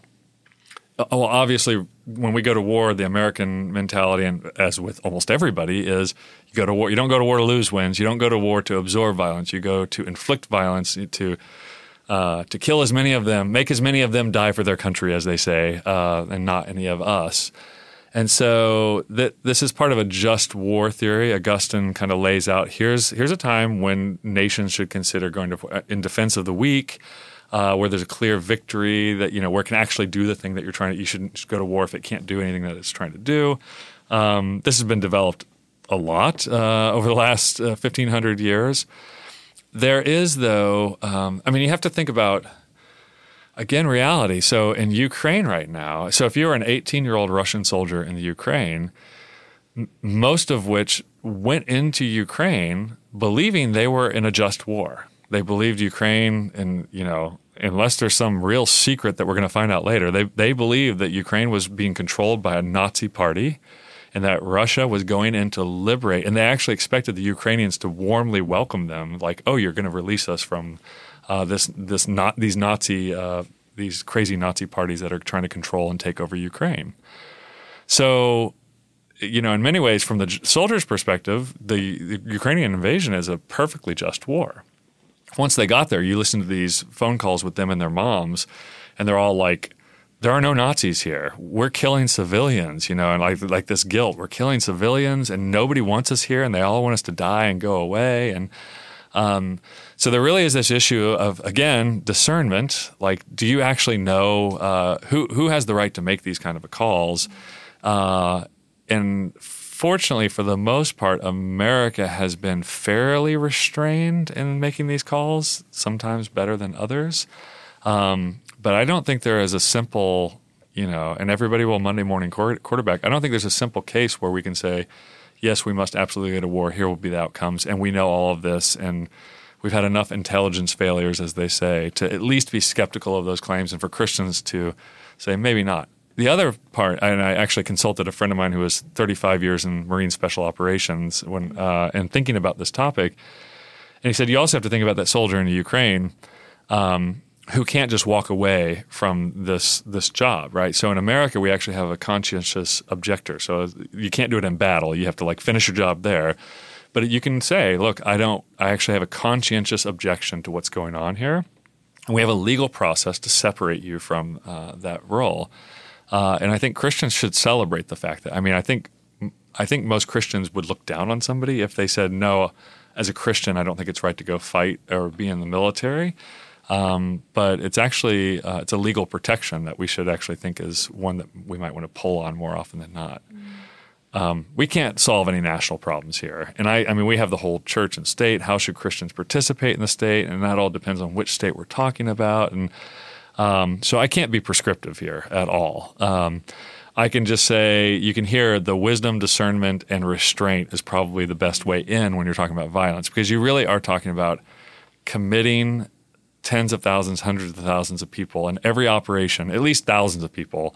B: well, obviously, when we go to war, the American mentality, and as with almost everybody, is you go to war. You don't go to war to lose wins. You don't go to war to absorb violence. You go to inflict violence to uh, to kill as many of them, make as many of them die for their country, as they say, uh, and not any of us. And so that this is part of a just war theory. Augustine kind of lays out here's here's a time when nations should consider going to uh, in defense of the weak, uh, where there's a clear victory that you know where it can actually do the thing that you're trying to. You shouldn't go to war if it can't do anything that it's trying to do. Um, this has been developed a lot uh, over the last uh, 1500 years. There is, though, um, I mean, you have to think about, again, reality. So in Ukraine right now, so if you're an 18 year old Russian soldier in the Ukraine, m- most of which went into Ukraine believing they were in a just war. They believed Ukraine, and you know, unless there's some real secret that we're going to find out later, they they believed that Ukraine was being controlled by a Nazi party and that Russia was going in to liberate. And they actually expected the Ukrainians to warmly welcome them, like, "Oh, you're going to release us from uh, this this not these Nazi uh, these crazy Nazi parties that are trying to control and take over Ukraine." So, you know, in many ways, from the soldiers' perspective, the, the Ukrainian invasion is a perfectly just war. Once they got there, you listen to these phone calls with them and their moms, and they're all like, there are no Nazis here. We're killing civilians, you know, and like like this guilt. We're killing civilians, and nobody wants us here, and they all want us to die and go away. And um, so there really is this issue of again discernment. Like, do you actually know uh, who who has the right to make these kind of calls? Uh, and fortunately, for the most part, America has been fairly restrained in making these calls. Sometimes better than others. Um, but I don't think there is a simple, you know, and everybody will Monday morning quarterback. I don't think there's a simple case where we can say, yes, we must absolutely go to war. Here will be the outcomes, and we know all of this, and we've had enough intelligence failures, as they say, to at least be skeptical of those claims, and for Christians to say maybe not. The other part, and I actually consulted a friend of mine who was 35 years in Marine Special Operations when uh, and thinking about this topic, and he said you also have to think about that soldier in Ukraine. Um, who can't just walk away from this this job, right? So in America, we actually have a conscientious objector. So you can't do it in battle. You have to like finish your job there. But you can say, look, I don't. I actually have a conscientious objection to what's going on here. And we have a legal process to separate you from uh, that role. Uh, and I think Christians should celebrate the fact that. I mean, I think I think most Christians would look down on somebody if they said, no, as a Christian, I don't think it's right to go fight or be in the military. Um, but it's actually uh, it's a legal protection that we should actually think is one that we might want to pull on more often than not. Mm. Um, we can't solve any national problems here, and I, I mean we have the whole church and state. How should Christians participate in the state? And that all depends on which state we're talking about. And um, so I can't be prescriptive here at all. Um, I can just say you can hear the wisdom, discernment, and restraint is probably the best way in when you're talking about violence because you really are talking about committing tens of thousands, hundreds of thousands of people in every operation, at least thousands of people,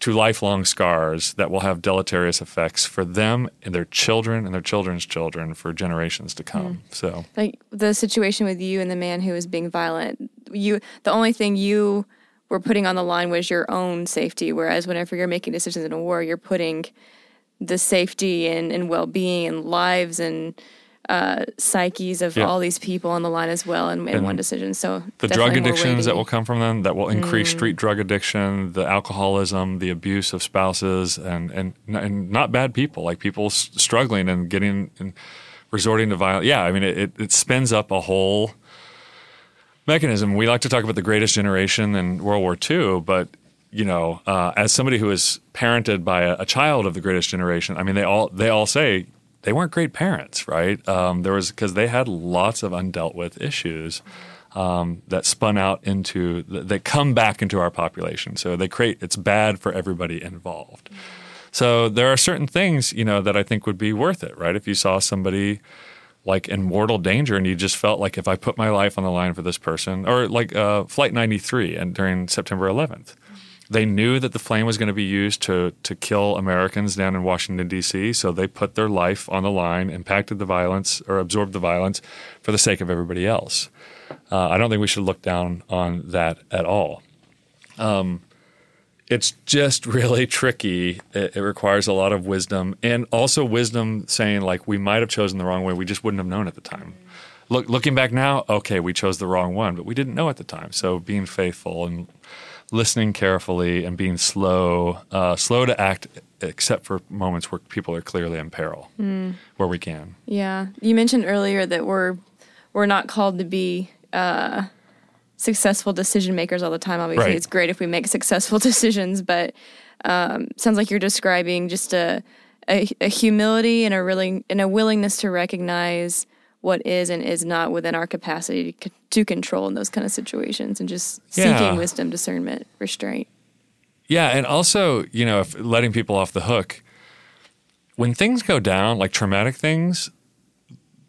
B: to lifelong scars that will have deleterious effects for them and their children and their children's children for generations to come. Mm. So,
A: like the situation with you and the man who was being violent, you the only thing you were putting on the line was your own safety. Whereas whenever you're making decisions in a war, you're putting the safety and, and well being and lives and uh, psyches of yeah. all these people on the line as well in, in one decision. So
B: the drug addictions that will come from them that will increase mm. street drug addiction, the alcoholism, the abuse of spouses, and and, and not bad people like people struggling and getting and resorting to violence. Yeah, I mean it, it spins up a whole mechanism. We like to talk about the greatest generation in World War II, but you know, uh, as somebody who is parented by a, a, child of the greatest generation, I mean, they all they all say they weren't great parents, right? Um, there was because they had lots of undealt with issues um, that spun out into that come back into our population. So they create it's bad for everybody involved. So there are certain things you know that I think would be worth it, right? If you saw somebody like in mortal danger and you just felt like if I put my life on the line for this person, or like uh, Flight 93 and during September 11th. They knew that the flame was going to be used to to kill Americans down in Washington D.C., so they put their life on the line, impacted the violence or absorbed the violence for the sake of everybody else. Uh, I don't think we should look down on that at all. Um, it's just really tricky. It, it, requires a lot of wisdom and also wisdom saying, like, we might have chosen the wrong way. We just wouldn't have known at the time. Look, looking back now, okay, we chose the wrong one, but we didn't know at the time. So being faithful and listening carefully and being slow, uh, slow to act, except for moments where people are clearly in peril, mm. where we can.
A: Yeah, you mentioned earlier that we're we're not called to be uh, successful decision makers all the time. Obviously, right. it's great if we make successful decisions, but um, sounds like you're describing just a, a, a humility and a really and a willingness to recognize what is and is not within our capacity to, to control in those kind of situations, and just yeah. seeking wisdom, discernment, restraint.
B: Yeah, and also you know, if letting people off the hook when things go down, like traumatic things,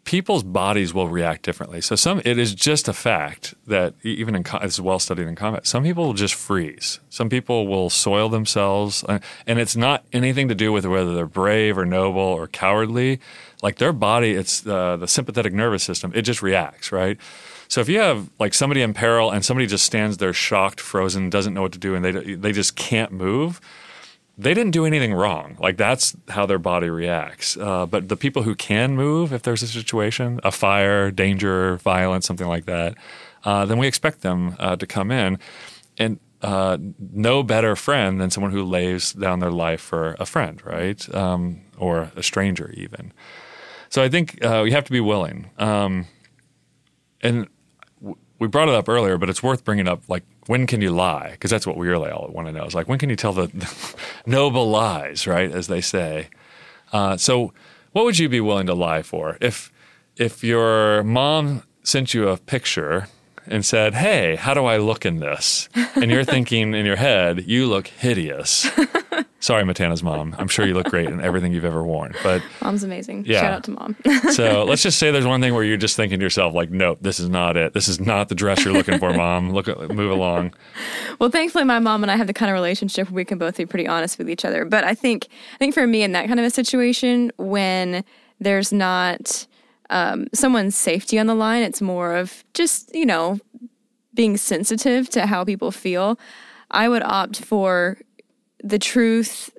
B: people's bodies will react differently. So some it is just a fact that even in it's well studied in combat. Some people will just freeze. Some people will soil themselves, uh, and it's not anything to do with whether they're brave or noble or cowardly. Like their body, it's the the sympathetic nervous system. It just reacts, right? So if you have like somebody in peril and somebody just stands there shocked, frozen, doesn't know what to do, and they they just can't move they didn't do anything wrong. Like that's how their body reacts. Uh, but the people who can move, if there's a situation, a fire, danger, violence, something like that, uh, then we expect them uh, to come in. And uh, no better friend than someone who lays down their life for a friend, right? Um, or a stranger, even. So I think uh, we have to be willing. Um, and w- we brought it up earlier, but it's worth bringing up like when can you lie? Because that's what we really all want to know. Is like when can you tell the, the noble lies, right? As they say. Uh, so, what would you be willing to lie for if if your mom sent you a picture and said, "Hey, how do I look in this?" and you're thinking in your head, "You look hideous." Sorry, Matana's mom. I'm sure you look great in everything you've ever worn. But
A: mom's amazing. Yeah. Shout out to mom.
B: so let's just say there's one thing where you're just thinking to yourself, like, nope, this is not it. This is not the dress you're looking for, mom. Look, move along.
A: Well, thankfully, my mom and I have the kind of relationship where we can both be pretty honest with each other. But I think, I think for me in that kind of a situation, when there's not um, someone's safety on the line, it's more of just you know being sensitive to how people feel. I would opt for the truth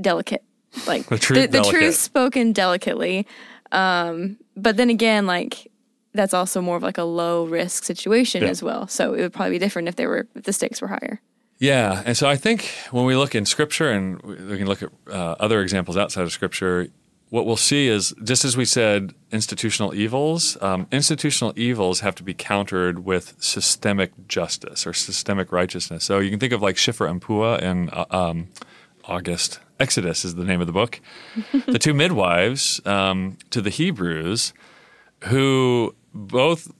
A: delicate. Like the truth, the, the truth spoken delicately. Um, but then again like that's also more of like a low risk situation yeah. as well. So it would probably be different if they were if the stakes were higher.
B: Yeah. And so i think when we look in scripture and we can look at uh, other examples outside of scripture what we'll see is just as we said institutional evils um, institutional evils have to be countered with systemic justice or systemic righteousness. So you can think of like Shifra and puah in uh, um, august. Exodus is the name of the book. The two midwives um, to the hebrews who both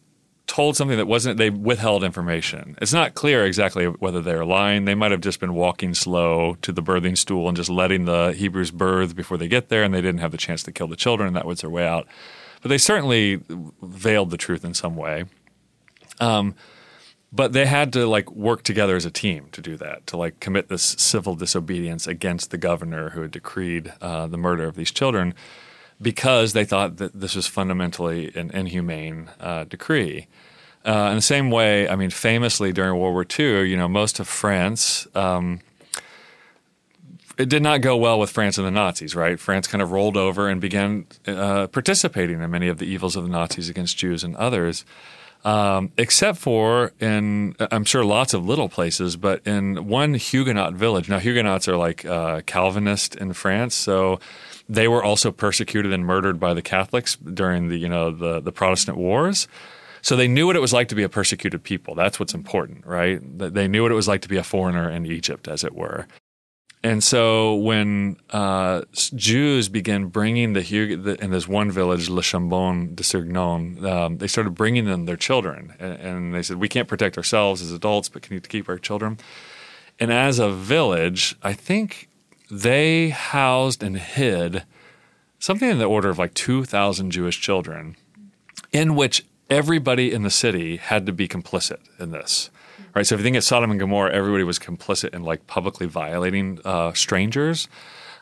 B: told something that wasn't they withheld information. It's not clear exactly whether they're lying. They might have just been walking slow to the birthing stool and just letting the Hebrews birth before they get there and they didn't have the chance to kill the children and that was their way out. But they certainly veiled the truth in some way. Um, but they had to like work together as a team to do that to like commit this civil disobedience against the governor who had decreed uh, the murder of these children because they thought that this was fundamentally an inhumane uh, decree. Uh, in the same way, I mean, famously during World War II, you know, most of France, um, it did not go well with France and the Nazis, right? France kind of rolled over and began uh, participating in many of the evils of the Nazis against Jews and others. Um, except for in, I'm sure lots of little places, but in one Huguenot village. Now, Huguenots are like uh, Calvinist in France, so they were also persecuted and murdered by the Catholics during the you know the the Protestant wars. So they knew what it was like to be a persecuted people. That's what's important, right? They knew what it was like to be a foreigner in Egypt, as it were. And so when uh, Jews began bringing the, in this one village, Le Chambon-sur-Lignon, um, they started bringing them their children. And, and, they said, we can't protect ourselves as adults, but can you keep our children? And as a village, I think they housed and hid something in the order of like 2,000 Jewish children, in which everybody in the city had to be complicit in this right? So if you think of Sodom and Gomorrah, everybody was complicit in like publicly violating uh, strangers.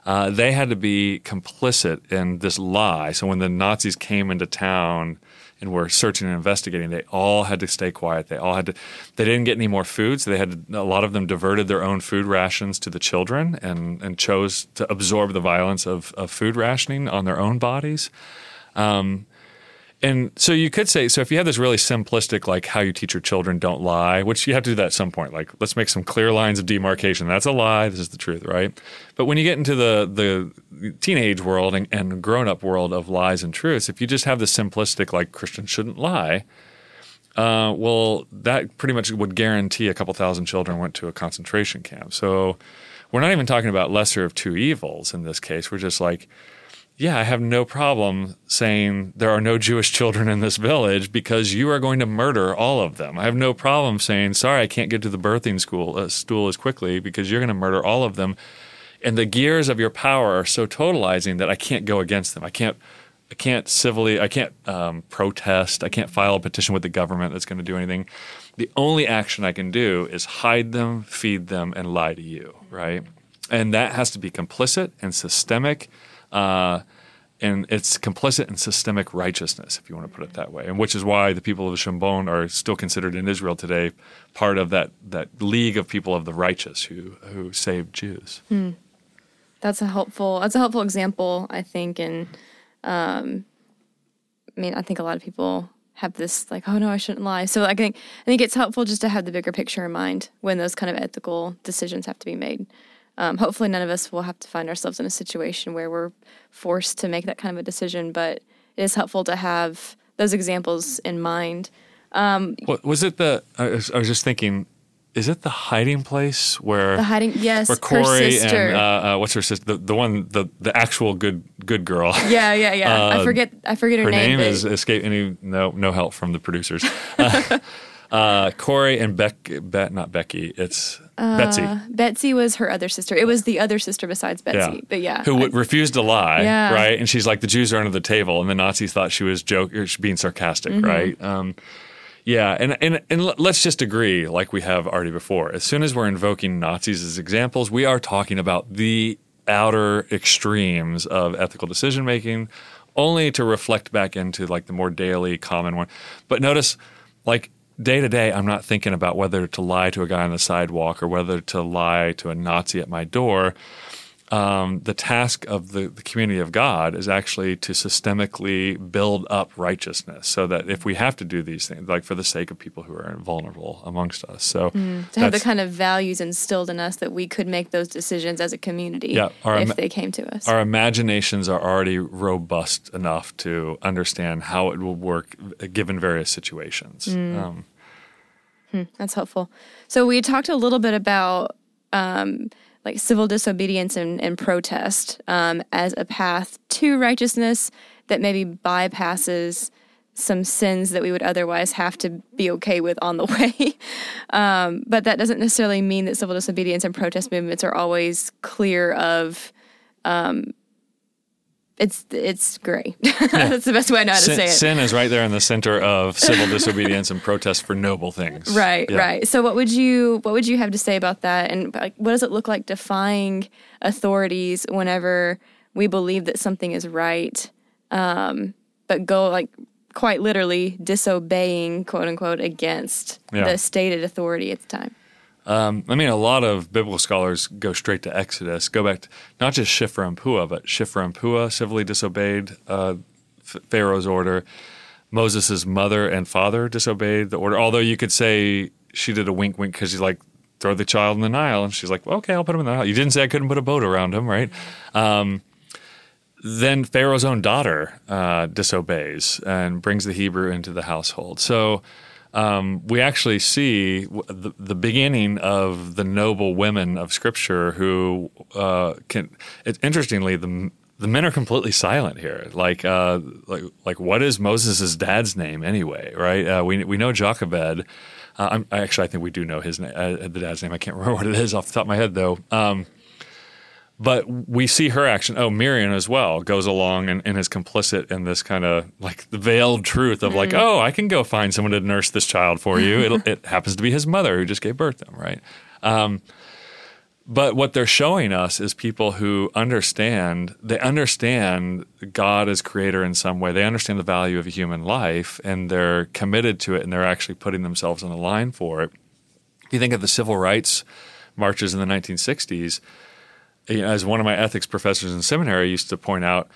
B: Uh, they had to be complicit in this lie. So when the Nazis came into town and were searching and investigating, they all had to stay quiet. They all had to. They didn't get any more food, so they had to, a lot of them diverted their own food rations to the children and and chose to absorb the violence of, of food rationing on their own bodies. Um, and so you could say, so if you have this really simplistic, like how you teach your children don't lie, which you have to do that at some point, like let's make some clear lines of demarcation. That's a lie. This is the truth, right? But when you get into the the teenage world and, and grown up world of lies and truths, if you just have the simplistic, like Christians shouldn't lie, uh, well, that pretty much would guarantee a couple thousand children went to a concentration camp. So we're not even talking about lesser of two evils in this case. We're just like yeah, I have no problem saying there are no Jewish children in this village because you are going to murder all of them. I have no problem saying, sorry, I can't get to the birthing school uh, stool as quickly because you're going to murder all of them. And the gears of your power are so totalizing that I can't go against them. I can't. I can't civilly. I can't um, protest. I can't file a petition with the government that's going to do anything. The only action I can do is hide them, feed them, and lie to you. Right, and that has to be complicit and systemic uh, and it's complicit in systemic righteousness, if you want to put it that way, and which is why the people of Chambon are still considered in Israel today part of that that league of people of the righteous who who saved Jews. Hmm.
A: That's a helpful. That's a helpful example, I think. And um, I mean, I think a lot of people have this like, oh no, I shouldn't lie. So I think I think it's helpful just to have the bigger picture in mind when those kind of ethical decisions have to be made um, hopefully none of us will have to find ourselves in a situation where we're forced to make that kind of a decision but it is helpful to have those examples in mind
B: um, what, was it the I was, I was, just thinking is it the hiding place where
A: the hiding yes
B: where Corrie and uh, uh, what's her sister the, the one the, the actual good good girl
A: yeah yeah yeah uh, I forget I forget her, name.
B: her
A: name,
B: name is escape any no no help from the producers uh, uh, Corrie and Beck, Be- not Becky. It's Betsie.
A: Betsie was her other sister. It was the other sister besides Betsy. Yeah. But yeah,
B: who I, refused to lie. Yeah. right. And she's like, the Jews are under the table, and the Nazis thought she was joke, being sarcastic. Mm-hmm. Right. Um, yeah, and, and and let's just agree, like we have already before. As soon as we're invoking Nazis as examples, we are talking about the outer extremes of ethical decision making, only to reflect back into like the more daily common one. But notice, like day to day, I'm not thinking about whether to lie to a guy on the sidewalk or whether to lie to a Nazi at my door. Um, the task of the, the, community of God is actually to systemically build up righteousness so that if we have to do these things, like for the sake of people who are vulnerable amongst us. So
A: mm, to have the kind of values instilled in us that we could make those decisions as a community yeah, if they came to us.
B: Our imaginations are already robust enough to understand how it will work given various situations. Mm. Um,
A: hmm, that's helpful. So we talked a little bit about um, like civil disobedience and, and protest um, as a path to righteousness that maybe bypasses some sins that we would otherwise have to be okay with on the way. um, but that doesn't necessarily mean that civil disobedience and protest movements are always clear of um, it's it's gray. That's the best way I know how to say it.
B: Sin is right there in the center of civil disobedience and protest for noble things.
A: Right, yeah. right. So what would you what would you have to say about that? And like, what does it look like defying authorities whenever we believe that something is right, um, but go like quite literally disobeying quote unquote against yeah. the stated authority at the time?
B: Um, I mean, a lot of biblical scholars go straight to Exodus, go back to not just Shifra and Puah, but Shifra and Puah civilly disobeyed uh, Pharaoh's order. Moses' mother and father disobeyed the order. Although you could say she did a wink wink because she's like, throw the child in the Nile. And she's like, well, okay, I'll put him in the Nile. You didn't say I couldn't put a boat around him, right? Um, then Pharaoh's own daughter uh, disobeys and brings the Hebrew into the household. So um, we actually see the, the, beginning of the noble women of Scripture who uh, can. Interestingly, the the men are completely silent here. Like, uh, like, like, what is Moses' dad's name anyway? Right? Uh, we we know Jochebed. Uh, actually, I think we do know his name, uh, the dad's name. I can't remember what it is off the top of my head, though. Um, but we see her action. Oh, Miriam as well goes along and, and is complicit in this kind of like the veiled truth of mm. like, oh, I can go find someone to nurse this child for you. it happens to be his mother who just gave birth to him, right? Um, but what they're showing us is people who understand, they understand God as creator in some way. They understand the value of a human life and they're committed to it and they're actually putting themselves on the line for it. If you think of the civil rights marches in the 1960s, you know, as one of my ethics professors in seminary used to point out,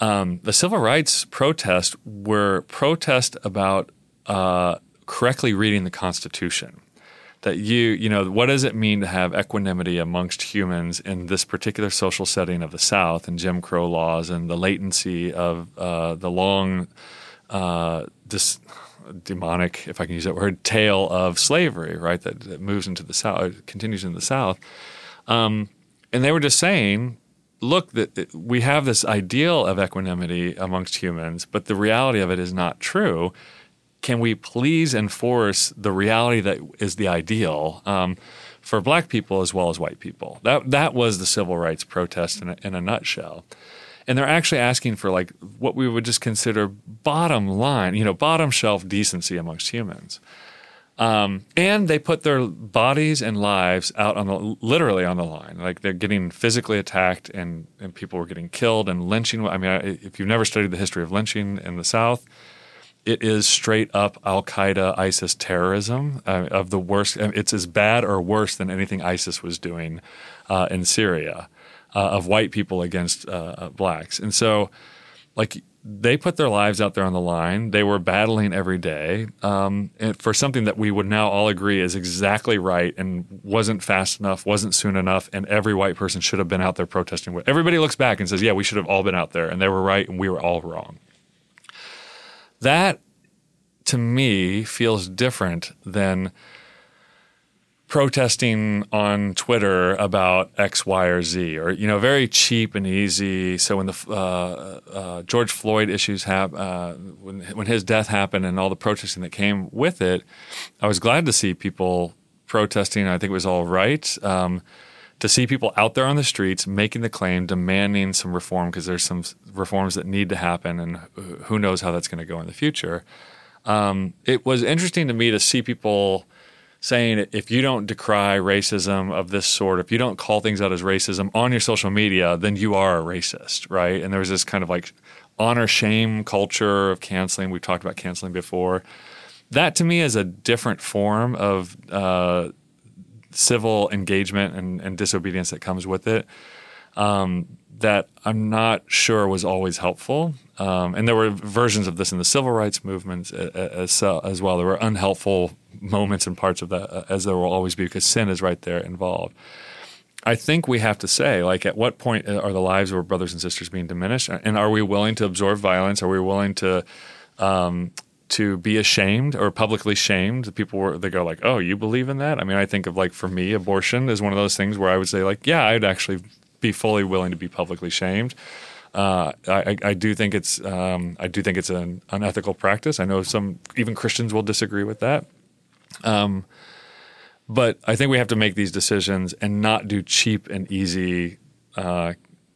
B: um, the civil rights protests were protest about uh, correctly reading the Constitution that you you know what does it mean to have equanimity amongst humans in this particular social setting of the South and Jim Crow laws and the latency of uh, the long uh, demonic, if I can use that word, tale of slavery, right? That, that moves into the South, continues in the South, um, and they were just saying. Look, that we have this ideal of equanimity amongst humans, but the reality of it is not true can we please enforce the reality that is the ideal um, for black people as well as white people? That that was the civil rights protest in a, in a nutshell. And they're actually asking for like what we would just consider bottom line, you know, bottom shelf decency amongst humans. Um, and they put their bodies and lives out on the literally on the line. Like they're getting physically attacked, and and people were getting killed and lynching. I mean, if you've never studied the history of lynching in the South, it is straight up Al Qaeda ISIS terrorism uh, of the worst. It's as bad or worse than anything ISIS was doing uh, in Syria uh, of white people against uh, uh, blacks. And so, like, they put their lives out there on the line. They were battling every day um, for something that we would now all agree is exactly right and wasn't fast enough, wasn't soon enough, and every white person should have been out there protesting. Everybody looks back and says, "Yeah, we should have all been out there, and they were right, and we were all wrong." That to me feels different than protesting on Twitter about X, Y, or Z, or you know, very cheap and easy. So when the uh, uh, George Floyd issues have uh, when when his death happened and all the protesting that came with it, I was glad to see people protesting. I think it was all right. Um, to see people out there on the streets making the claim, demanding some reform because there's some reforms that need to happen, and who knows how that's going to go in the future. Um, it was interesting to me to see people saying if you don't decry racism of this sort, if you don't call things out as racism on your social media, then you are a racist, right? And there was this kind of like honor shame culture of canceling. We've talked about canceling before. That to me is a different form of uh, civil engagement and, and, disobedience that comes with it um, that I'm not sure was always helpful. Um, and there were versions of this in the civil rights movement as, as well. There were unhelpful moments and parts of that, uh, as there will always be, because sin is right there involved. I think we have to say, like, at what point are the lives of our brothers and sisters being diminished? And are we willing to absorb violence? Are we willing to um, to be ashamed or publicly shamed. People were they go like, "Oh, you believe in that?" I mean, I think of like for me, abortion is one of those things where I would say like, "Yeah, I'd actually be fully willing to be publicly shamed." Uh, I, I, do think it's um, I do think it's an unethical practice. I know some even Christians will disagree with that. Um, but I think we have to make these decisions and not do cheap and easy uh,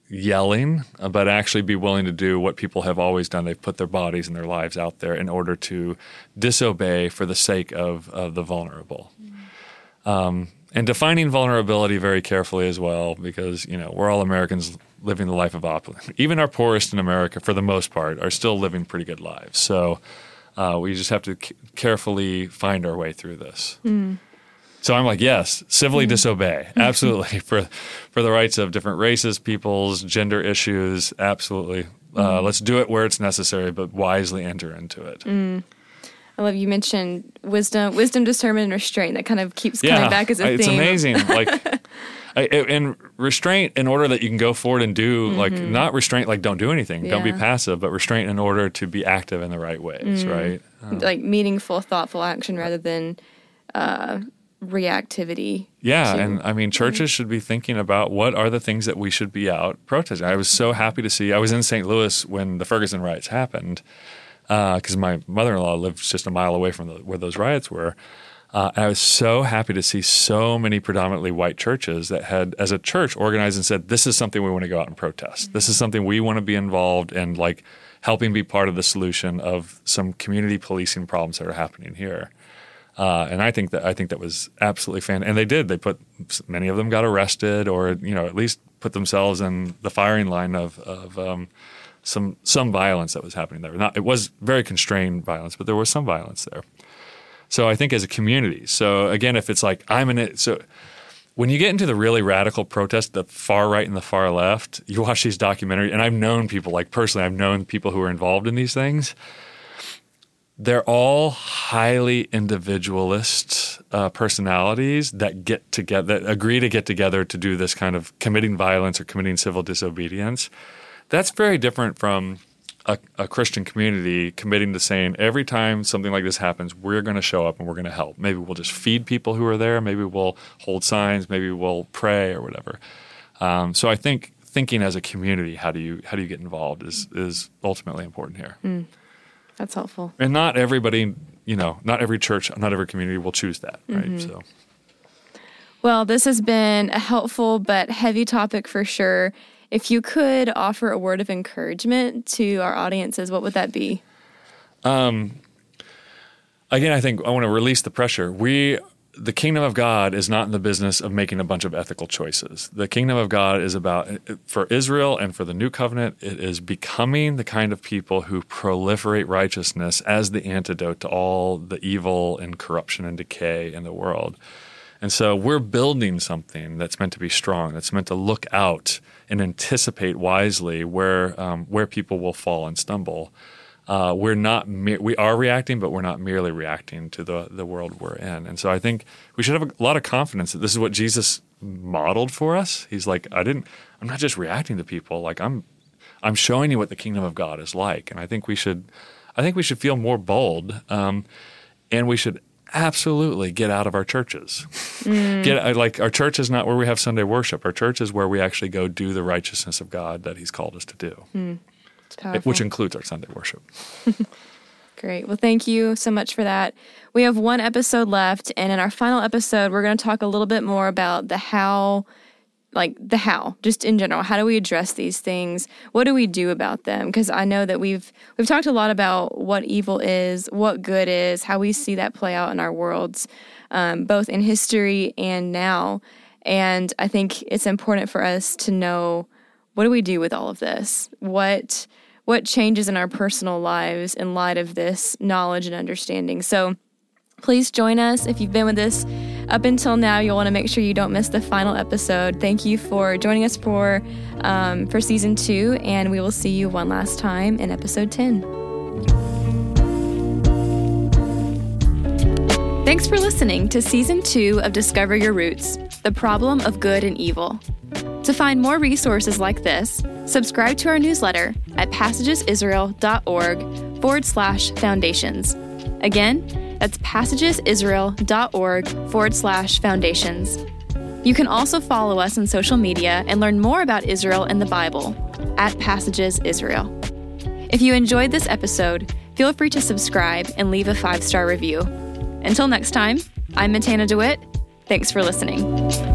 B: yelling, uh, but actually be willing to do what people have always done. They've put their bodies and their lives out there in order to disobey for the sake of, of the vulnerable. Mm-hmm. Um, and defining vulnerability very carefully as well, because you know we're all Americans living the life of opulence. Even our poorest in America, for the most part, are still living pretty good lives. So uh, we just have to c- carefully find our way through this. Mm. So I'm like, yes, civilly mm-hmm. disobey, absolutely for for the rights of different races, peoples, gender issues, absolutely. Uh, mm. let's do it where it's necessary, but wisely enter into it.
A: Mm. I love you mentioned wisdom, wisdom, discernment, and restraint. That kind of keeps coming back as a
B: it's
A: theme.
B: It's amazing. like I, and restraint in order that you can go forward and do like not restraint like don't do anything, don't be passive, but restraint in order to be active in the right ways, right? Uh,
A: like meaningful, thoughtful action rather than uh, reactivity.
B: Yeah,
A: to-
B: and I mean, churches should be thinking about what are the things that we should be out protesting. I was so happy to see. I was in St. Louis when the Ferguson riots happened because my mother-in-law lives just a mile away from the, where those riots were. Uh, and I was so happy to see so many predominantly white churches that had, as a church, organized and said, "This is something we want to go out and protest. This is something we want to be involved in, like helping be part of the solution of some community policing problems that are happening here." Uh, and I think that I think that was absolutely fan. And they did. They put many of them got arrested, or you know, at least put themselves in the firing line of of um, some some violence that was happening there. Not it was very constrained violence, but there was some violence there. So I think as a community. So again, if it's like I'm in it, so when you get into the really radical protest, the far right and the far left, you watch these documentaries, and I've known people like personally, I've known people who are involved in these things they're all highly individualist uh, personalities that get together, that agree to get together to do this kind of committing violence or committing civil disobedience. That's very different from a, a Christian community committing to saying every time something like this happens, we're going to show up and we're going to help. Maybe we'll just feed people who are there. Maybe we'll hold signs. Maybe we'll pray or whatever. Um, so I think thinking as a community, how do you how do you get involved is is ultimately important here.
A: That's helpful.
B: And not everybody, you know, not every church, not every community will choose that, right?
A: Mm-hmm.
B: So,
A: Well, this has been a helpful but heavy topic for sure. If you could offer a word of encouragement to our audiences, what would that be?
B: Um, again, I think I want to release the pressure. We, the kingdom of God, is not in the business of making a bunch of ethical choices. The kingdom of God is about, for Israel and for the new covenant, it is becoming the kind of people who proliferate righteousness as the antidote to all the evil and corruption and decay in the world. And so we're building something that's meant to be strong, that's meant to look out and anticipate wisely where um, where people will fall and stumble. Uh, we're not we are reacting, but we're not merely reacting to the the world we're in. And so I think we should have a lot of confidence that this is what Jesus modeled for us. He's like, I didn't. I'm not just reacting to people. Like I'm I'm showing you what the kingdom of God is like. And I think we should I think we should feel more bold. Um, and we should absolutely get out of our churches. Mm. Get uh, like our church is not where we have Sunday worship. Our church is where we actually go do the righteousness of God that He's called us to do,
A: hmm. powerful.
B: which includes our Sunday worship.
A: Great. Well, thank you so much for that. We have one episode left, and in our final episode, we're going to talk a little bit more about the how, like the how, just in general. How do we address these things? What do we do about them? Because I know that we've we've talked a lot about what evil is, what good is, how we see that play out in our worlds, um, both in history and now. And I think it's important for us to know what do we do with all of this? What what changes in our personal lives in light of this knowledge and understanding. So please join us. If you've been with us up until now, you'll want to make sure you don't miss the final episode. Thank you for joining us for um, for season two, and we will see you one last time in episode ten. Thanks for listening to season two of Discover Your Roots: The Problem of Good and Evil. To find more resources like this, subscribe to our newsletter at passagesisrael.org forward slash foundations. Again, that's passagesisrael.org forward slash foundations. You can also follow us on social media and learn more about Israel and the Bible at Passages Israel. If you enjoyed this episode, feel free to subscribe and leave a five star review. Until next time, I'm Matana DeWitt. Thanks for listening.